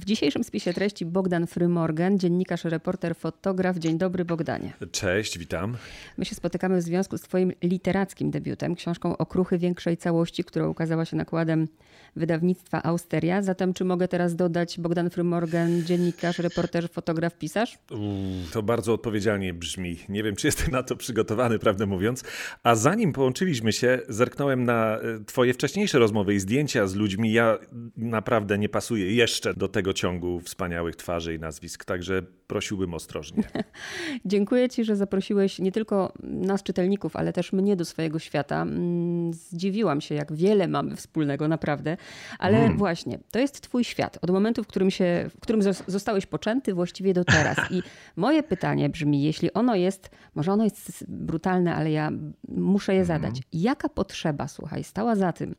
W dzisiejszym spisie treści Bogdan Frymorgan, dziennikarz, reporter, fotograf. Dzień dobry Bogdanie. Cześć, witam. My się spotykamy w związku z twoim literackim debiutem, książką Okruchy Większej Całości, która ukazała się nakładem wydawnictwa Austeria. Zatem czy mogę teraz dodać Bogdan Frymorgan, dziennikarz, reporter, fotograf, pisarz? To bardzo odpowiedzialnie brzmi. Nie wiem, czy jestem na to przygotowany, prawdę mówiąc. A zanim połączyliśmy się, zerknąłem na e, twoje wcześniejsze rozmowy i zdjęcia z ludźmi. Ja naprawdę nie pasuję jeszcze do tego ciągu wspaniałych twarzy i nazwisk, także prosiłbym ostrożnie. Dziękuję ci, że zaprosiłeś nie tylko nas czytelników, ale też mnie do swojego świata. Mm, zdziwiłam się, jak wiele mamy wspólnego, naprawdę. Ale mm. właśnie, to jest twój świat. Od momentu, w którym, się, w którym zostałeś poczęty, właściwie do teraz. I moje pytanie brzmi, jeśli ono jest, może ono jest brutalne, ale ja muszę je mhm. zadać. Jaka potrzeba, słuchaj, stała za tym,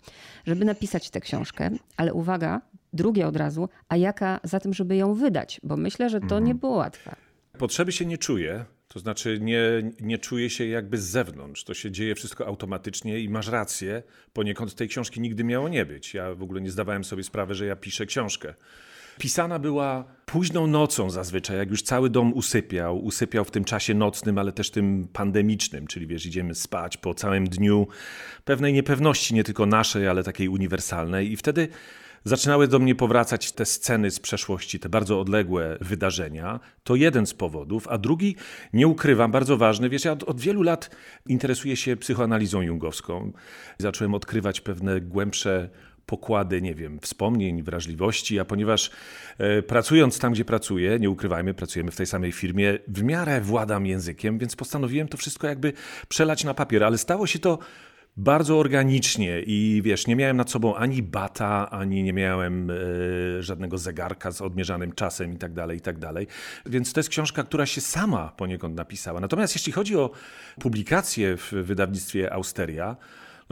żeby napisać tę książkę, ale uwaga, drugie od razu, a jaka za tym, żeby ją wydać? Bo myślę, że to mhm. nie było łatwe. Potrzeby się nie czuję. To znaczy nie, nie czuję się jakby z zewnątrz. To się dzieje wszystko automatycznie i masz rację. Poniekąd tej książki nigdy miało nie być. Ja w ogóle nie zdawałem sobie sprawy, że ja piszę książkę. Pisana była późną nocą zazwyczaj, jak już cały dom usypiał. Usypiał w tym czasie nocnym, ale też tym pandemicznym, czyli wiesz, idziemy spać po całym dniu pewnej niepewności, nie tylko naszej, ale takiej uniwersalnej. I wtedy zaczynały do mnie powracać te sceny z przeszłości, te bardzo odległe wydarzenia. To jeden z powodów, a drugi, nie ukrywam, bardzo ważny, wiesz, ja od, od wielu lat interesuję się psychoanalizą jungowską. Zacząłem odkrywać pewne głębsze pokłady, nie wiem, wspomnień, wrażliwości, a ponieważ e, pracując tam, gdzie pracuję, nie ukrywajmy, pracujemy w tej samej firmie, w miarę władam językiem, więc postanowiłem to wszystko jakby przelać na papier, ale stało się to bardzo organicznie i wiesz, nie miałem nad sobą ani bata, ani nie miałem e, żadnego zegarka z odmierzanym czasem i tak dalej, i tak dalej. Więc to jest książka, która się sama poniekąd napisała. Natomiast jeśli chodzi o publikację w wydawnictwie Austeria,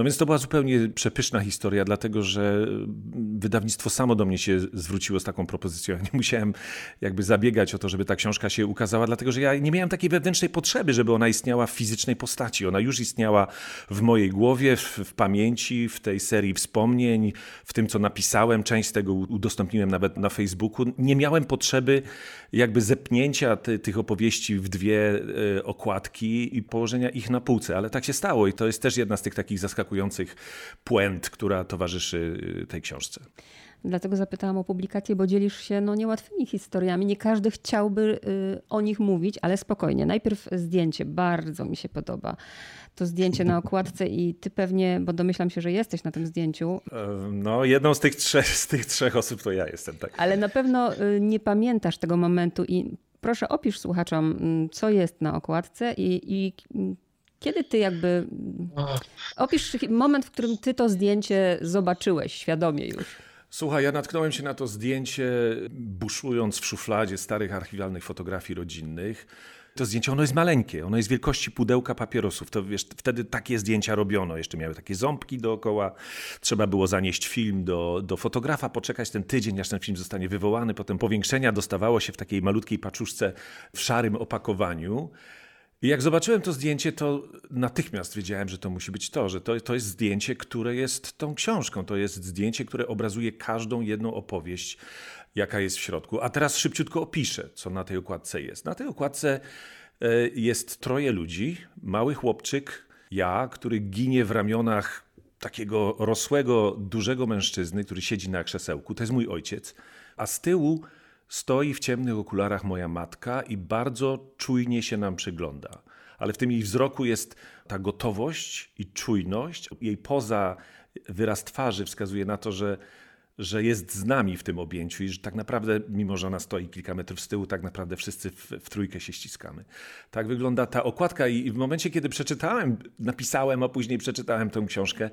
no więc to była zupełnie przepyszna historia, dlatego że wydawnictwo samo do mnie się zwróciło z taką propozycją. Ja nie musiałem jakby zabiegać o to, żeby ta książka się ukazała, dlatego że ja nie miałem takiej wewnętrznej potrzeby, żeby ona istniała w fizycznej postaci. Ona już istniała w mojej głowie, w, w pamięci, w tej serii wspomnień, w tym, co napisałem. Część z tego udostępniłem nawet na Facebooku. Nie miałem potrzeby jakby zepnięcia ty, tych opowieści w dwie y, okładki i położenia ich na półce, ale tak się stało i to jest też jedna z tych takich zaskakujących zaskakujących puent, która towarzyszy y, tej książce. Dlatego zapytałam o publikację, bo dzielisz się no, niełatwymi historiami. Nie każdy chciałby y, o nich mówić, ale spokojnie. Najpierw zdjęcie, bardzo mi się podoba. To zdjęcie na okładce i ty pewnie, bo domyślam się, że jesteś na tym zdjęciu. No, jedną z tych trzech, z tych trzech osób to ja jestem, tak. Ale na pewno y, nie pamiętasz tego momentu i proszę opisz słuchaczom, mm, co jest na okładce i, i kiedy ty jakby. Opisz moment, w którym ty to zdjęcie zobaczyłeś świadomie już. Słuchaj, ja natknąłem się na to zdjęcie, buszując w szufladzie starych archiwalnych fotografii rodzinnych. To zdjęcie, ono jest maleńkie, ono jest wielkości pudełka papierosów. To wiesz, wtedy takie zdjęcia robiono. Jeszcze miały takie ząbki dookoła. Trzeba było zanieść film do, do fotografa, poczekać ten tydzień, aż ten film zostanie wywołany. Potem powiększenia dostawało się w takiej malutkiej paczuszce w szarym opakowaniu. I jak zobaczyłem to zdjęcie, to natychmiast wiedziałem, że to musi być to, że to, to jest zdjęcie, które jest tą książką. To jest zdjęcie, które obrazuje każdą jedną opowieść, jaka jest w środku. A teraz szybciutko opiszę, co na tej okładce jest. Na tej okładce e, jest troje ludzi. Mały chłopczyk, ja, który ginie w ramionach takiego rosłego, dużego mężczyzny, który siedzi na krzesełku. To jest mój ojciec. A z tyłu Stoi w ciemnych okularach moja matka i bardzo czujnie się nam przygląda. Ale w tym jej wzroku jest ta gotowość i czujność. Jej poza wyraz twarzy wskazuje na to, że że jest z nami w tym objęciu i że tak naprawdę, mimo że ona stoi kilka metrów z tyłu, tak naprawdę wszyscy w, w trójkę się ściskamy. Tak wygląda ta okładka i w momencie, kiedy przeczytałem, napisałem, a później przeczytałem tę książkę,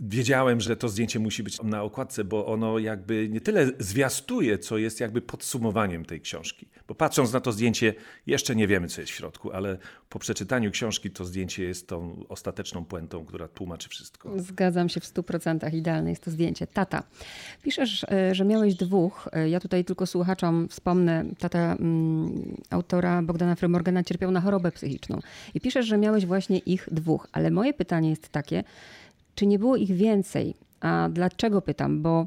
wiedziałem, że to zdjęcie musi być na okładce, bo ono jakby nie tyle zwiastuje, co jest jakby podsumowaniem tej książki. Bo patrząc na to zdjęcie, jeszcze nie wiemy, co jest w środku, ale po przeczytaniu książki to zdjęcie jest tą ostateczną puentą, która tłumaczy wszystko. Zgadzam się w stu procentach. Idealne jest to zdjęcie. Tata. Piszesz, e, że miałeś dwóch. E, ja tutaj tylko słuchaczom wspomnę, tata mm, autora Bogdana Frymorgana cierpiał na chorobę psychiczną. I piszesz, że miałeś właśnie ich dwóch. Ale moje pytanie jest takie, czy nie było ich więcej? A dlaczego pytam? Bo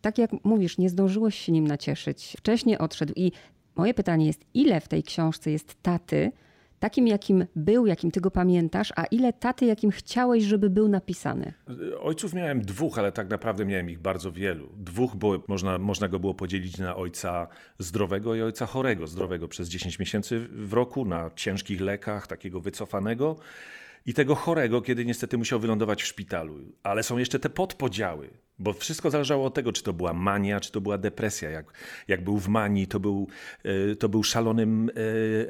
tak jak mówisz, nie zdążyłeś się nim nacieszyć. Wcześniej odszedł i moje pytanie jest, ile w tej książce jest taty, takim, jakim był, jakim ty go pamiętasz, a ile taty, jakim chciałeś, żeby był napisany? Ojców miałem dwóch, ale tak naprawdę miałem ich bardzo wielu. Dwóch, bo można, można go było podzielić na ojca zdrowego i ojca chorego. Zdrowego przez 10 miesięcy w roku, na ciężkich lekach, takiego wycofanego i tego chorego, kiedy niestety musiał wylądować w szpitalu. Ale są jeszcze te podpodziały. Bo wszystko zależało od tego, czy to była mania, czy to była depresja. Jak, jak był w manii, to był, e, to był szalonym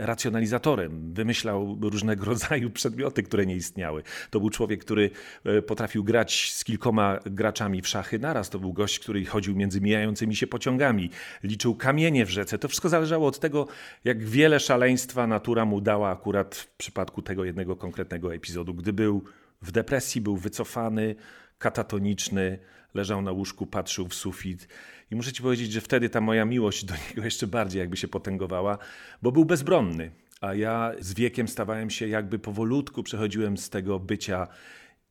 e, racjonalizatorem. Wymyślał różnego rodzaju przedmioty, które nie istniały. To był człowiek, który e, potrafił grać z kilkoma graczami w szachy naraz. To był gość, który chodził między mijającymi się pociągami, liczył kamienie w rzece. To wszystko zależało od tego, jak wiele szaleństwa natura mu dała akurat w przypadku tego jednego konkretnego epizodu. Gdy był w depresji, był wycofany, katatoniczny, leżał na łóżku, patrzył w sufit. I muszę ci powiedzieć, że wtedy ta moja miłość do niego jeszcze bardziej jakby się potęgowała, bo był bezbronny. A ja z wiekiem stawałem się jakby powolutku, przechodziłem z tego bycia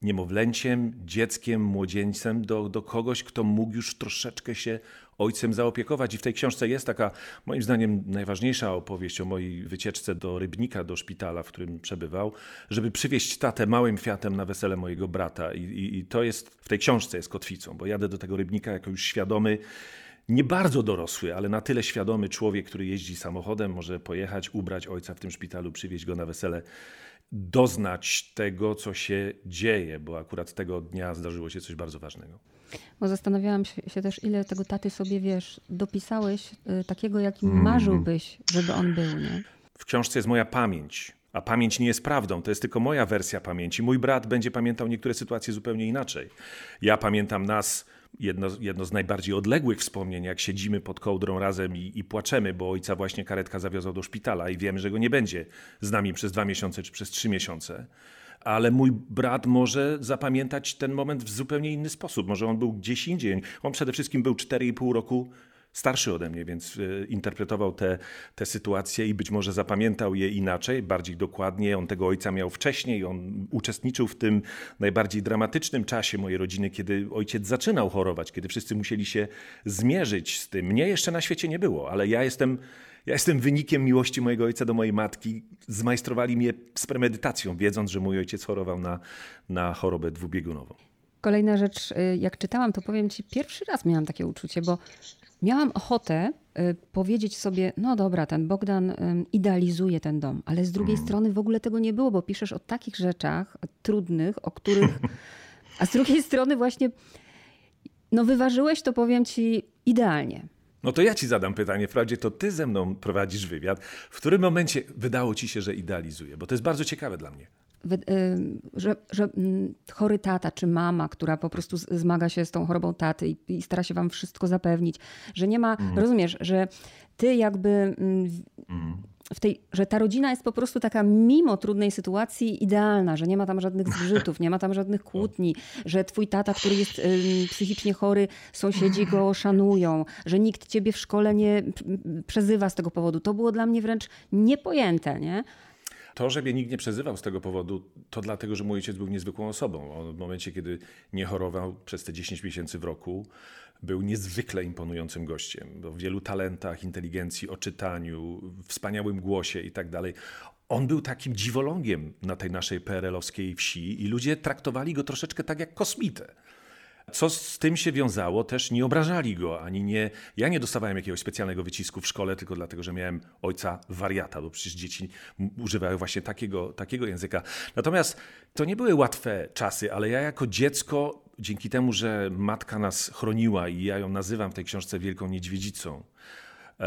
niemowlęciem, dzieckiem, młodzieńcem do, do kogoś, kto mógł już troszeczkę się ojcem zaopiekować. I w tej książce jest taka, moim zdaniem, najważniejsza opowieść o mojej wycieczce do Rybnika, do szpitala, w którym przebywał, żeby przywieźć tatę małym Fiatem na wesele mojego brata. I, i, i to jest, w tej książce jest kotwicą, bo jadę do tego Rybnika jako już świadomy, nie bardzo dorosły, ale na tyle świadomy człowiek, który jeździ samochodem, może pojechać, ubrać ojca w tym szpitalu, przywieźć go na wesele doznać tego, co się dzieje, bo akurat tego dnia zdarzyło się coś bardzo ważnego. Bo zastanawiałam się też, ile tego taty sobie, wiesz, dopisałeś y, takiego, jakim mm. marzyłbyś, żeby on był, nie? W książce jest moja pamięć, a pamięć nie jest prawdą, to jest tylko moja wersja pamięci. Mój brat będzie pamiętał niektóre sytuacje zupełnie inaczej. Ja pamiętam nas jedno, jedno z najbardziej odległych wspomnień, jak siedzimy pod kołdrą razem i, i, płaczemy, bo ojca właśnie karetka zawiozła do szpitala i wiemy, że go nie będzie z nami przez dwa miesiące czy przez trzy miesiące. Ale mój brat może zapamiętać ten moment w zupełnie inny sposób. Może on był gdzieś indziej. On przede wszystkim był 4,5 roku starszy ode mnie, więc e, interpretował te, te sytuacje i być może zapamiętał je inaczej, bardziej dokładnie. On tego ojca miał wcześniej, on uczestniczył w tym najbardziej dramatycznym czasie mojej rodziny, kiedy ojciec zaczynał chorować, kiedy wszyscy musieli się zmierzyć z tym. Mnie jeszcze na świecie nie było, ale ja jestem. Ja jestem wynikiem miłości mojego ojca do mojej matki. Zmajstrowali mnie z premedytacją, wiedząc, że mój ojciec chorował na, na chorobę dwubiegunową. Kolejna rzecz, y, jak czytałam, to powiem ci, pierwszy raz miałam takie uczucie, bo miałam ochotę y, powiedzieć sobie, no dobra, ten Bogdan idealizuje ten dom, ale z drugiej mm. strony w ogóle tego nie było, bo piszesz o takich rzeczach trudnych, o których. A z drugiej strony właśnie, no wyważyłeś to, powiem ci, idealnie. No to ja ci zadam pytanie. Wprawdzie to ty ze mną prowadzisz wywiad. W którym momencie wydało ci się, że idealizuje? Bo to jest bardzo ciekawe dla mnie. Y, że, że mm, chory tata czy mama, która po prostu zmaga się z tą chorobą taty i, i stara się wam wszystko zapewnić, że nie ma, mm. rozumiesz, że ty jakby mm. w tej, że ta rodzina jest po prostu taka mimo trudnej sytuacji idealna, że nie ma tam żadnych zgrzytów, nie ma tam żadnych kłótni, że twój tata, który jest psychicznie chory, sąsiedzi go szanują, że nikt ciebie w szkole nie przezywa z tego powodu. To było dla mnie wręcz niepojęte, nie? To, że mnie nikt nie przezywał z tego powodu, to dlatego, że mój ojciec był niezwykłą osobą. On w momencie, kiedy nie chorował przez te 10 miesięcy w roku, był niezwykle imponującym gościem. W wielu talentach, inteligencji, oczytaniu, wspaniałym głosie i tak dalej. On był takim dziwolągiem na tej naszej PRL-owskiej wsi i ludzie traktowali go troszeczkę tak jak kosmitę. Co z tym się wiązało, też nie obrażali go, ani nie. Ja nie dostawałem jakiegoś specjalnego wycisku w szkole, tylko dlatego, że miałem ojca wariata, bo przecież dzieci używają właśnie takiego, takiego języka. Natomiast to nie były łatwe czasy, ale ja jako dziecko, dzięki temu, że matka nas chroniła i ja ją nazywam w tej książce Wielką Niedźwiedzicą,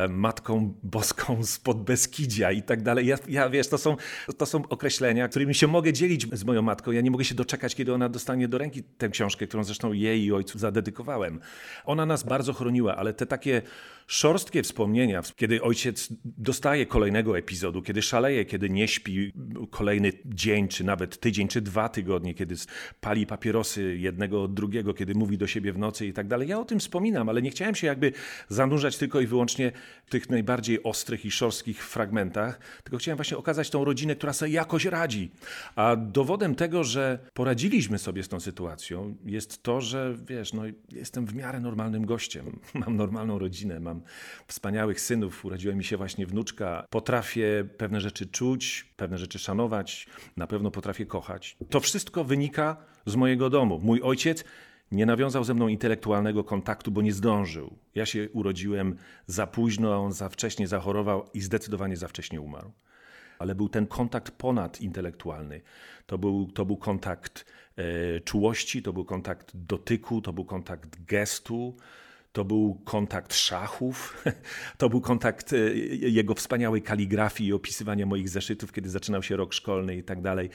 Matką Boską spod Beskidzia i tak dalej. Ja, ja, wiesz, to są, to są określenia, którymi się mogę dzielić z moją matką. Ja nie mogę się doczekać, kiedy ona dostanie do ręki tę książkę, którą zresztą jej i ojcu zadedykowałem. Ona nas bardzo chroniła, ale te takie szorstkie wspomnienia, kiedy ojciec dostaje kolejnego epizodu, kiedy szaleje, kiedy nie śpi kolejny dzień, czy nawet tydzień, czy dwa tygodnie, kiedy pali papierosy jednego od drugiego, kiedy mówi do siebie w nocy i tak dalej. Ja o tym wspominam, ale nie chciałem się jakby zanurzać tylko i wyłącznie tych najbardziej ostrych i szorstkich fragmentach, tylko chciałem właśnie okazać tą rodzinę, która sobie jakoś radzi. A dowodem tego, że poradziliśmy sobie z tą sytuacją, jest to, że wiesz, no, jestem w miarę normalnym gościem. Mam normalną rodzinę, mam wspaniałych synów, urodziła mi się właśnie wnuczka. Potrafię pewne rzeczy czuć, pewne rzeczy szanować, na pewno potrafię kochać. To wszystko wynika z mojego domu. Mój ojciec nie nawiązał ze mną intelektualnego kontaktu, bo nie zdążył. Ja się urodziłem za późno, a on za wcześnie zachorował i zdecydowanie za wcześnie umarł. Ale był ten kontakt ponadintelektualny. To był, to był kontakt e, czułości, to był kontakt dotyku, to był kontakt gestu, to był kontakt szachów, to był kontakt e, jego wspaniałej kaligrafii i opisywania moich zeszytów, kiedy zaczynał się rok szkolny i tak dalej.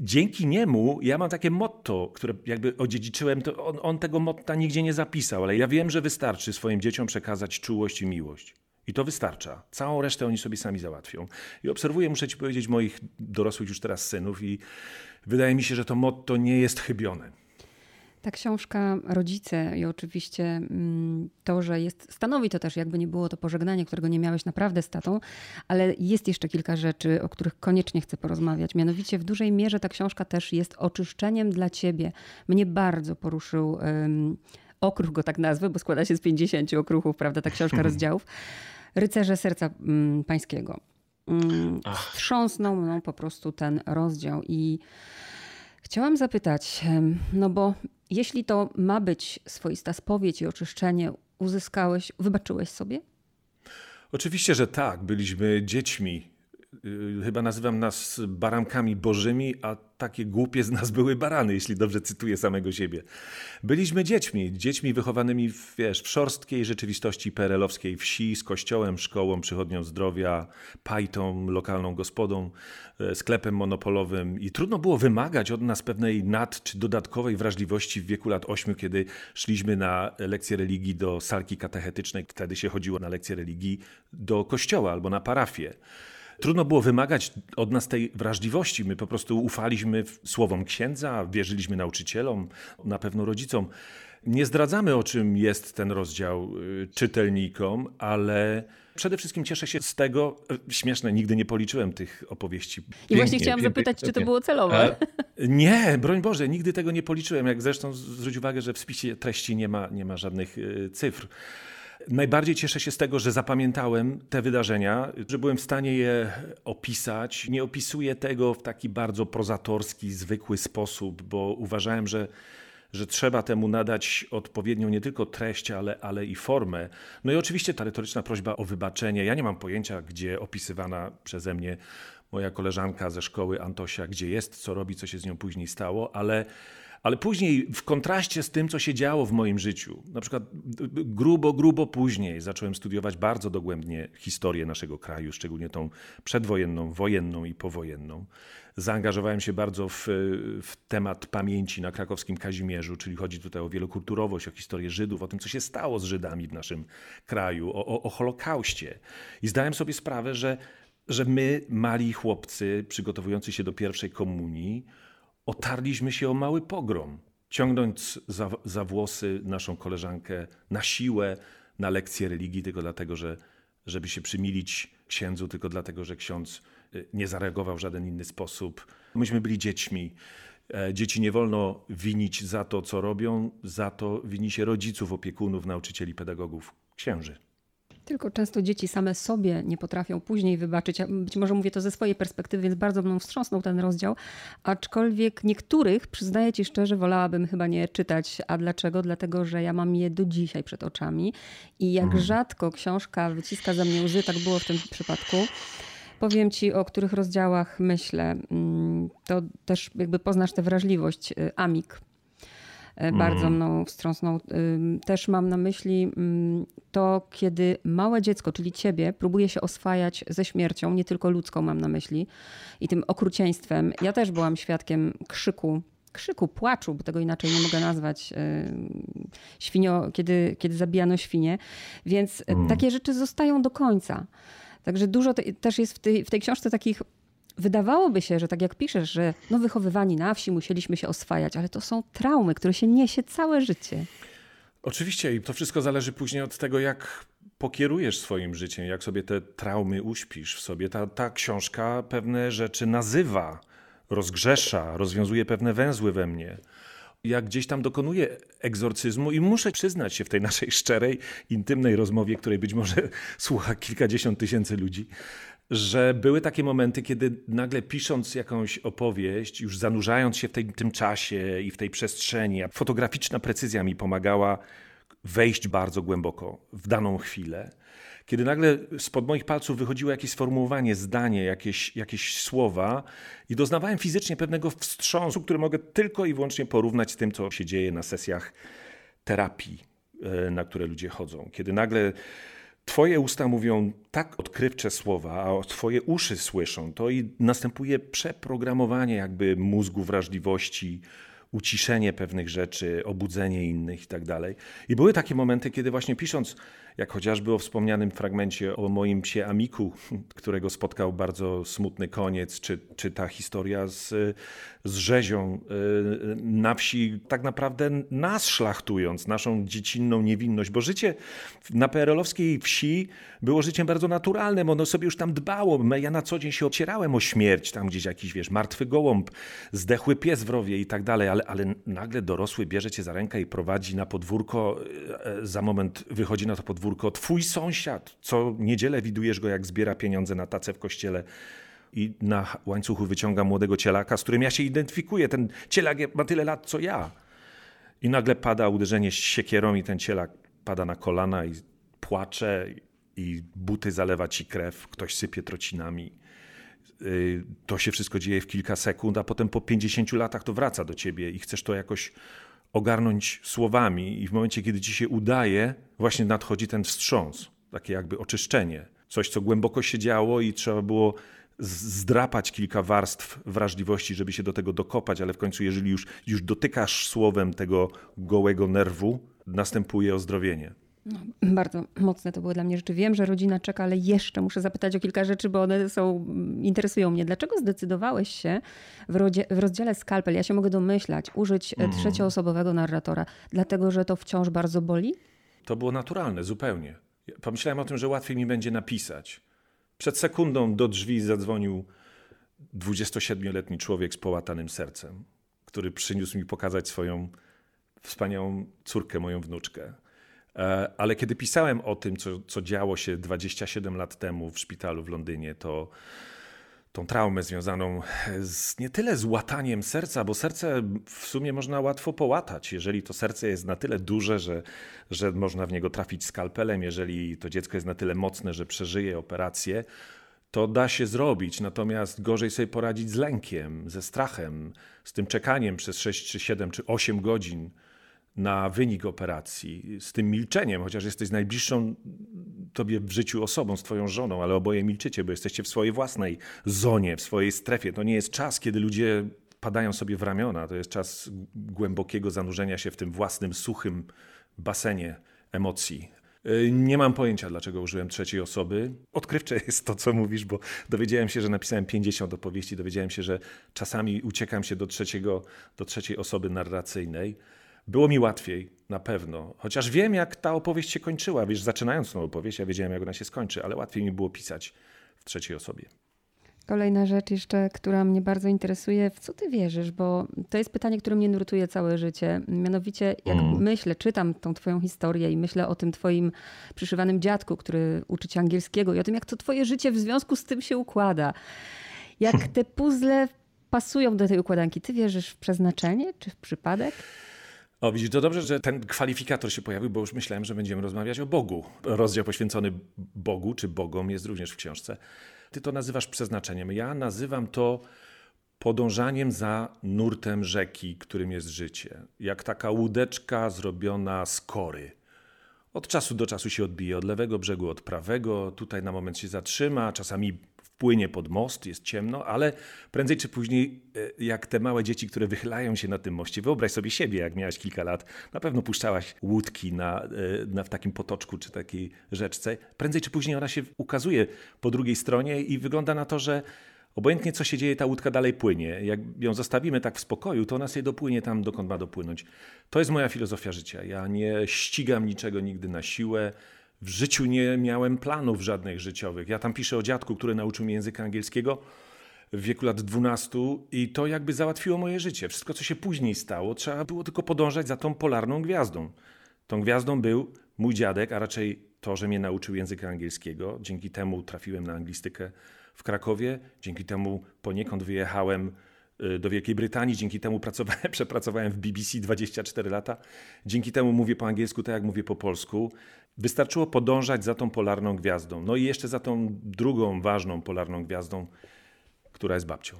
Dzięki niemu ja mam takie motto, które jakby odziedziczyłem, to on, on tego motta nigdzie nie zapisał, ale ja wiem, że wystarczy swoim dzieciom przekazać czułość i miłość. I to wystarcza. Całą resztę oni sobie sami załatwią. I obserwuję, muszę ci powiedzieć, moich dorosłych już teraz synów i wydaje mi się, że to motto nie jest chybione. Ta książka Rodzice i oczywiście mm, to, że jest, stanowi to też, jakby nie było to pożegnanie, którego nie miałeś naprawdę z tatą, ale jest jeszcze kilka rzeczy, o których koniecznie chcę porozmawiać. Mianowicie w dużej mierze ta książka też jest oczyszczeniem dla ciebie. Mnie bardzo poruszył um, okruch, go tak nazwę, bo składa się z 50 okruchów, prawda, ta książka rozdziałów. Rycerze Serca um, Pańskiego. Um, wstrząsnął mną po prostu ten rozdział i Chciałam zapytać, no bo jeśli to ma być swoista spowiedź i oczyszczenie, uzyskałeś, wybaczyłeś sobie? Oczywiście, że tak. Byliśmy dziećmi. Y, chyba nazywam nas barankami bożymi, a takie głupie z nas były barany, jeśli dobrze cytuję samego siebie. Byliśmy dziećmi, dziećmi wychowanymi w, wiesz, w szorstkiej rzeczywistości perelowskiej wsi, z kościołem, szkołą, przychodnią zdrowia, pajtą, lokalną gospodą, e, sklepem monopolowym i trudno było wymagać od nas pewnej nad czy dodatkowej wrażliwości w wieku lat ośmiu, kiedy szliśmy na lekcję religii do salki katechetycznej. Wtedy się chodziło na lekcję religii do kościoła albo na parafię. Trudno było wymagać od nas tej wrażliwości. My po prostu ufaliśmy słowom księdza, wierzyliśmy nauczycielom, na pewno rodzicom. Nie zdradzamy, o czym jest ten rozdział y, czytelnikom, ale przede wszystkim cieszę się z tego. Y, śmieszne, nigdy nie policzyłem tych opowieści. I pięknie, właśnie chciałam pięknie, zapytać, pięknie. czy to było celowe. Nie, broń Boże, nigdy tego nie policzyłem. Jak zresztą zwróć uwagę, że w spisie treści nie ma, nie ma żadnych y, cyfr. Najbardziej cieszę się z tego, że zapamiętałem te wydarzenia, że byłem w stanie je opisać. Nie opisuję tego w taki bardzo prozatorski, zwykły sposób, bo uważałem, że że trzeba temu nadać odpowiednią nie tylko treść, ale, ale i formę. No i oczywiście ta retoryczna prośba o wybaczenie. Ja nie mam pojęcia, gdzie opisywana przeze mnie moja koleżanka ze szkoły Antosia, gdzie jest, co robi, co się z nią później stało, ale ale później w kontraście z tym, co się działo w moim życiu, na przykład grubo, grubo później zacząłem studiować bardzo dogłębnie historię naszego kraju, szczególnie tą przedwojenną, wojenną i powojenną. Zaangażowałem się bardzo w, w temat pamięci na krakowskim Kazimierzu, czyli chodzi tutaj o wielokulturowość, o historię Żydów, o tym, co się stało z Żydami w naszym kraju, o, o, o Holokauście. I zdałem sobie sprawę, że, że my, mali chłopcy przygotowujący się do pierwszej komunii, otarliśmy się o mały pogrom, ciągnąc za, za włosy naszą koleżankę na siłę na lekcję religii, tylko dlatego, że, żeby się przymilić księdzu, tylko dlatego, że ksiądz y, nie zareagował w żaden inny sposób. Myśmy byli dziećmi. E, dzieci nie wolno winić za to, co robią, za to wini się rodziców, opiekunów, nauczycieli, pedagogów, księży. Tylko często dzieci same sobie nie potrafią później wybaczyć. Być może mówię to ze swojej perspektywy, więc bardzo mną wstrząsnął ten rozdział. Aczkolwiek niektórych, przyznaję ci szczerze, wolałabym chyba nie czytać. A dlaczego? Dlatego, że ja mam je do dzisiaj przed oczami. I jak mhm. rzadko książka wyciska ze mnie łzy, tak było w tym przypadku. Powiem ci, o których rozdziałach myślę. Mm, to też jakby poznasz tę wrażliwość. Y, Amik bardzo mhm. mną wstrząsnął. Też mam na myśli to, kiedy małe dziecko, czyli ciebie, próbuje się oswajać ze śmiercią, nie tylko ludzką mam na myśli, i tym okrucieństwem. Ja też byłam świadkiem krzyku krzyku, płaczu, bo tego inaczej nie mogę nazwać, świnio, kiedy, kiedy zabijano świnie. Więc mm. takie rzeczy zostają do końca. Także dużo te, też jest w tej, w tej książce takich Wydawałoby się, że tak jak piszesz, że no wychowywani na wsi musieliśmy się oswajać, ale to są traumy, które się niesie całe życie. Oczywiście i to wszystko zależy później od tego, jak pokierujesz swoim życiem, jak sobie te traumy uśpisz w sobie. Ta, ta książka pewne rzeczy nazywa, rozgrzesza, rozwiązuje pewne węzły we mnie. Ja gdzieś tam dokonuję egzorcyzmu i muszę przyznać się w tej naszej szczerej, intymnej rozmowie, której być może słucha kilkadziesiąt tysięcy ludzi, że były takie momenty, kiedy nagle pisząc jakąś opowieść, już zanurzając się w tej, tym czasie i w tej przestrzeni, fotograficzna precyzja mi pomagała wejść bardzo głęboko w daną chwilę. Kiedy nagle spod moich palców wychodziło jakieś sformułowanie, zdanie, jakieś, jakieś słowa, i doznawałem fizycznie pewnego wstrząsu, który mogę tylko i wyłącznie porównać z tym, co się dzieje na sesjach terapii, e, na które ludzie chodzą. Kiedy nagle Twoje usta mówią tak odkrywcze słowa, a Twoje uszy słyszą to i następuje przeprogramowanie jakby mózgu wrażliwości, uciszenie pewnych rzeczy, obudzenie innych i tak dalej. I były takie momenty, kiedy właśnie pisząc, jak chociażby o wspomnianym fragmencie o moim psie Amiku, którego spotkał bardzo smutny koniec, czy, czy ta historia z, z rzezią y, na wsi, tak naprawdę nas szlachtując, naszą dziecinną niewinność, bo życie na PRL-owskiej wsi było życiem bardzo naturalnym, ono sobie już tam dbało. Ja na co dzień się ocierałem o śmierć, tam gdzieś jakiś, wiesz, martwy gołąb, zdechły pies w rowie i tak dalej, ale, ale nagle dorosły bierze cię za rękę i prowadzi na podwórko, e, e, za moment wychodzi na to podwórko twój sąsiad, co niedzielę widujesz go, jak zbiera pieniądze na tacę w kościele, i na łańcuchu wyciąga młodego cielaka, z którym ja się identyfikuję. Ten cielak ma tyle lat, co ja. I nagle pada uderzenie siekierą i ten cielak pada na kolana i płacze i buty zalewa ci krew, ktoś sypie trocinami. Y, to się wszystko dzieje w kilka sekund, a potem po 50 latach to wraca do ciebie i chcesz to jakoś ogarnąć słowami i w momencie, kiedy ci się udaje, właśnie nadchodzi ten wstrząs, takie jakby oczyszczenie. Coś, co głęboko się działo i trzeba było zdrapać kilka warstw wrażliwości, żeby się do tego dokopać, ale w końcu, jeżeli już, już dotykasz słowem tego gołego nerwu, następuje ozdrowienie. No, bardzo mocne to było dla mnie rzeczy. Wiem, że rodzina czeka, ale jeszcze muszę zapytać o kilka rzeczy, bo one są, interesują mnie. Dlaczego zdecydowałeś się w, rodzie, w rozdziale Skalpel, ja się mogę domyślać, użyć mm. trzecioosobowego narratora, dlatego że to wciąż bardzo boli? To było naturalne, zupełnie. Pomyślałem o tym, że łatwiej mi będzie napisać. Przed sekundą do drzwi zadzwonił 27-letni człowiek z połatanym sercem, który przyniósł mi pokazać swoją wspaniałą córkę, moją wnuczkę. E, ale kiedy pisałem o tym, co, co działo się 27 lat temu w szpitalu w Londynie, to tą traumę związaną z, nie tyle z łataniem serca, bo serce w sumie można łatwo połatać, jeżeli to serce jest na tyle duże, że, że można w niego trafić skalpelem, jeżeli to dziecko jest na tyle mocne, że przeżyje operację, to da się zrobić. Natomiast gorzej sobie poradzić z lękiem, ze strachem, z tym czekaniem przez 6 czy 7 czy 8 godzin na wynik operacji, z tym milczeniem, chociaż jesteś najbliższą tobie w życiu osobą, z twoją żoną, ale oboje milczycie, bo jesteście w swojej własnej zonie, w swojej strefie. To nie jest czas, kiedy ludzie padają sobie w ramiona, to jest czas głębokiego zanurzenia się w tym własnym, suchym basenie emocji. Y, nie mam pojęcia, dlaczego użyłem trzeciej osoby. Odkrywcze jest to, co mówisz, bo dowiedziałem się, że napisałem 50 opowieści, dowiedziałem się, że czasami uciekam się do, trzeciego, do trzeciej osoby narracyjnej. Było mi łatwiej, na pewno. Chociaż wiem, jak ta opowieść się kończyła. Wiesz, zaczynając tą opowieść, ja wiedziałem, jak ona się skończy, ale łatwiej mi było pisać w trzeciej osobie. Kolejna rzecz jeszcze, która mnie bardzo interesuje, w co ty wierzysz? Bo to jest pytanie, które mnie nurtuje całe życie. Mianowicie, jak mm. myślę, czytam tą twoją historię i myślę o tym twoim przyszywanym dziadku, który uczy cię angielskiego i o tym, jak to twoje życie w związku z tym się układa. Jak te puzzle pasują do tej układanki. Ty wierzysz w przeznaczenie czy w przypadek? O, widzisz, to dobrze, że ten kwalifikator się pojawił, bo już myślałem, że będziemy rozmawiać o Bogu. Rozdział poświęcony Bogu czy Bogom jest również w książce. Ty to nazywasz przeznaczeniem. Ja nazywam to podążaniem za nurtem rzeki, którym jest życie. Jak taka łódeczka zrobiona z kory. Od czasu do czasu się odbije od lewego brzegu, od prawego, tutaj na moment się zatrzyma, czasami wpłynie pod most, jest ciemno, ale prędzej czy później, e, jak te małe dzieci, które wychylają się na tym moście, wyobraź sobie siebie, jak miałaś kilka lat, na pewno puszczałaś łódki na, e, na, w takim potoczku czy takiej rzeczce. Prędzej czy później ona się ukazuje po drugiej stronie i wygląda na to, że Obojętnie co się dzieje, ta łódka dalej płynie. Jak ją zostawimy tak w spokoju, to ona sobie dopłynie tam, dokąd ma dopłynąć. To jest moja filozofia życia. Ja nie ścigam niczego nigdy na siłę. W życiu nie miałem planów żadnych życiowych. Ja tam piszę o dziadku, który nauczył mnie języka angielskiego w wieku lat 12 i to jakby załatwiło moje życie. Wszystko, co się później stało, trzeba było tylko podążać za tą polarną gwiazdą. Tą gwiazdą był mój dziadek, a raczej to, że mnie nauczył języka angielskiego. Dzięki temu trafiłem na anglistykę w Krakowie. Dzięki temu poniekąd wyjechałem y, do Wielkiej Brytanii, dzięki temu pracowałem, przepracowałem w BBC 24 lata. Dzięki temu mówię po angielsku tak, jak mówię po polsku. Wystarczyło podążać za tą polarną gwiazdą. No i jeszcze za tą drugą ważną polarną gwiazdą, która jest babcią.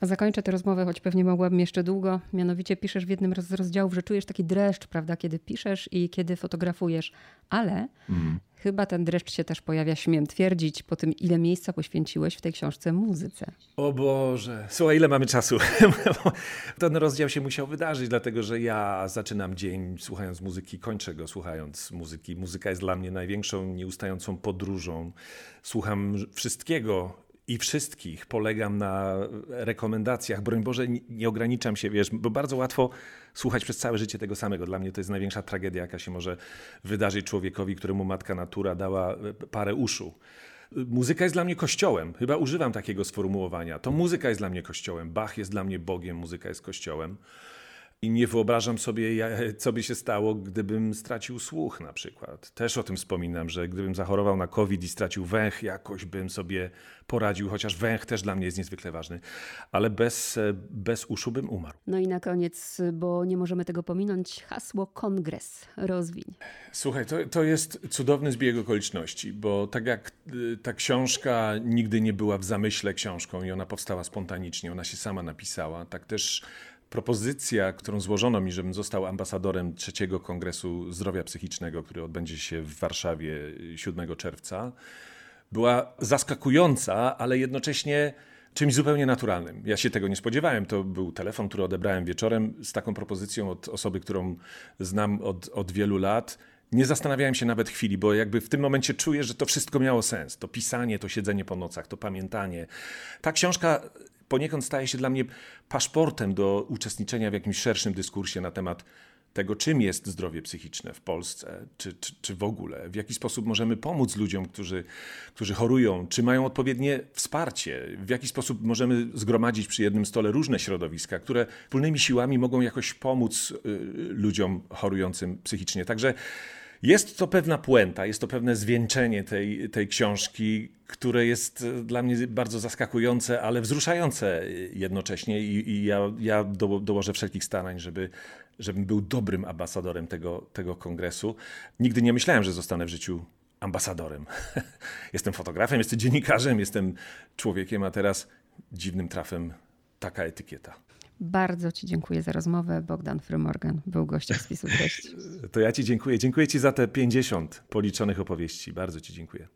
A zakończę tę rozmowę, choć pewnie mogłabym jeszcze długo. Mianowicie piszesz w jednym z rozdziałów, że czujesz taki dreszcz, prawda, kiedy piszesz i kiedy fotografujesz, ale mm. chyba ten dreszcz się też pojawia, śmiem twierdzić, po tym, ile miejsca poświęciłeś w tej książce muzyce. O Boże, słuchaj, ile mamy czasu? ten rozdział się musiał wydarzyć, dlatego że ja zaczynam dzień słuchając muzyki, kończę go słuchając muzyki. Muzyka jest dla mnie największą, nieustającą podróżą. Słucham wszystkiego i wszystkich polegam na rekomendacjach. Broń Boże, nie, ograniczam się, wiesz, bo bardzo łatwo słuchać przez całe życie tego samego. Dla mnie to jest największa tragedia, jaka się może wydarzyć człowiekowi, któremu matka natura dała e, parę uszu. Muzyka jest dla mnie kościołem. Chyba używam takiego sformułowania. To muzyka jest dla mnie kościołem. Bach jest dla mnie Bogiem, muzyka jest kościołem. I nie wyobrażam sobie, co by się stało, gdybym stracił słuch na przykład. Też o tym wspominam, że gdybym zachorował na COVID i stracił węch, jakoś bym sobie poradził, chociaż węch też dla mnie jest niezwykle ważny, ale bez, bez uszu bym umarł. No i na koniec, bo nie możemy tego pominąć, hasło kongres, rozwiń. Słuchaj, to, to jest cudowny zbieg okoliczności, bo tak jak y, ta książka nigdy nie była w zamyśle książką i ona powstała spontanicznie, ona się sama napisała, tak też propozycja, którą złożono mi, żebym został ambasadorem trzeciego Kongresu Zdrowia Psychicznego, który odbędzie się w Warszawie 7 czerwca, była zaskakująca, ale jednocześnie czymś zupełnie naturalnym. Ja się tego nie spodziewałem. To był telefon, który odebrałem wieczorem z taką propozycją od osoby, którą znam od, od wielu lat. Nie zastanawiałem się nawet chwili, bo jakby w tym momencie czuję, że to wszystko miało sens. To pisanie, to siedzenie po nocach, to pamiętanie. Ta książka poniekąd staje się dla mnie paszportem do uczestniczenia w jakimś szerszym dyskursie na temat tego, czym jest zdrowie psychiczne w Polsce, czy, czy, czy, w ogóle, w jaki sposób możemy pomóc ludziom, którzy, którzy chorują, czy mają odpowiednie wsparcie, w jaki sposób możemy zgromadzić przy jednym stole różne środowiska, które wspólnymi siłami mogą jakoś pomóc y, ludziom chorującym psychicznie. Także jest to pewna puenta, jest to pewne zwieńczenie tej, tej książki, które jest e, dla mnie bardzo zaskakujące, ale wzruszające jednocześnie i, i ja, ja do, dołożę wszelkich starań, żeby, żebym był dobrym ambasadorem tego, tego kongresu. Nigdy nie myślałem, że zostanę w życiu ambasadorem. jestem fotografem, jestem dziennikarzem, jestem człowiekiem, a teraz dziwnym trafem taka etykieta. Bardzo Ci dziękuję za rozmowę. Bogdan Frymorgan był gościem spisu treści. To ja Ci dziękuję. Dziękuję Ci za te 50 policzonych opowieści. Bardzo Ci dziękuję.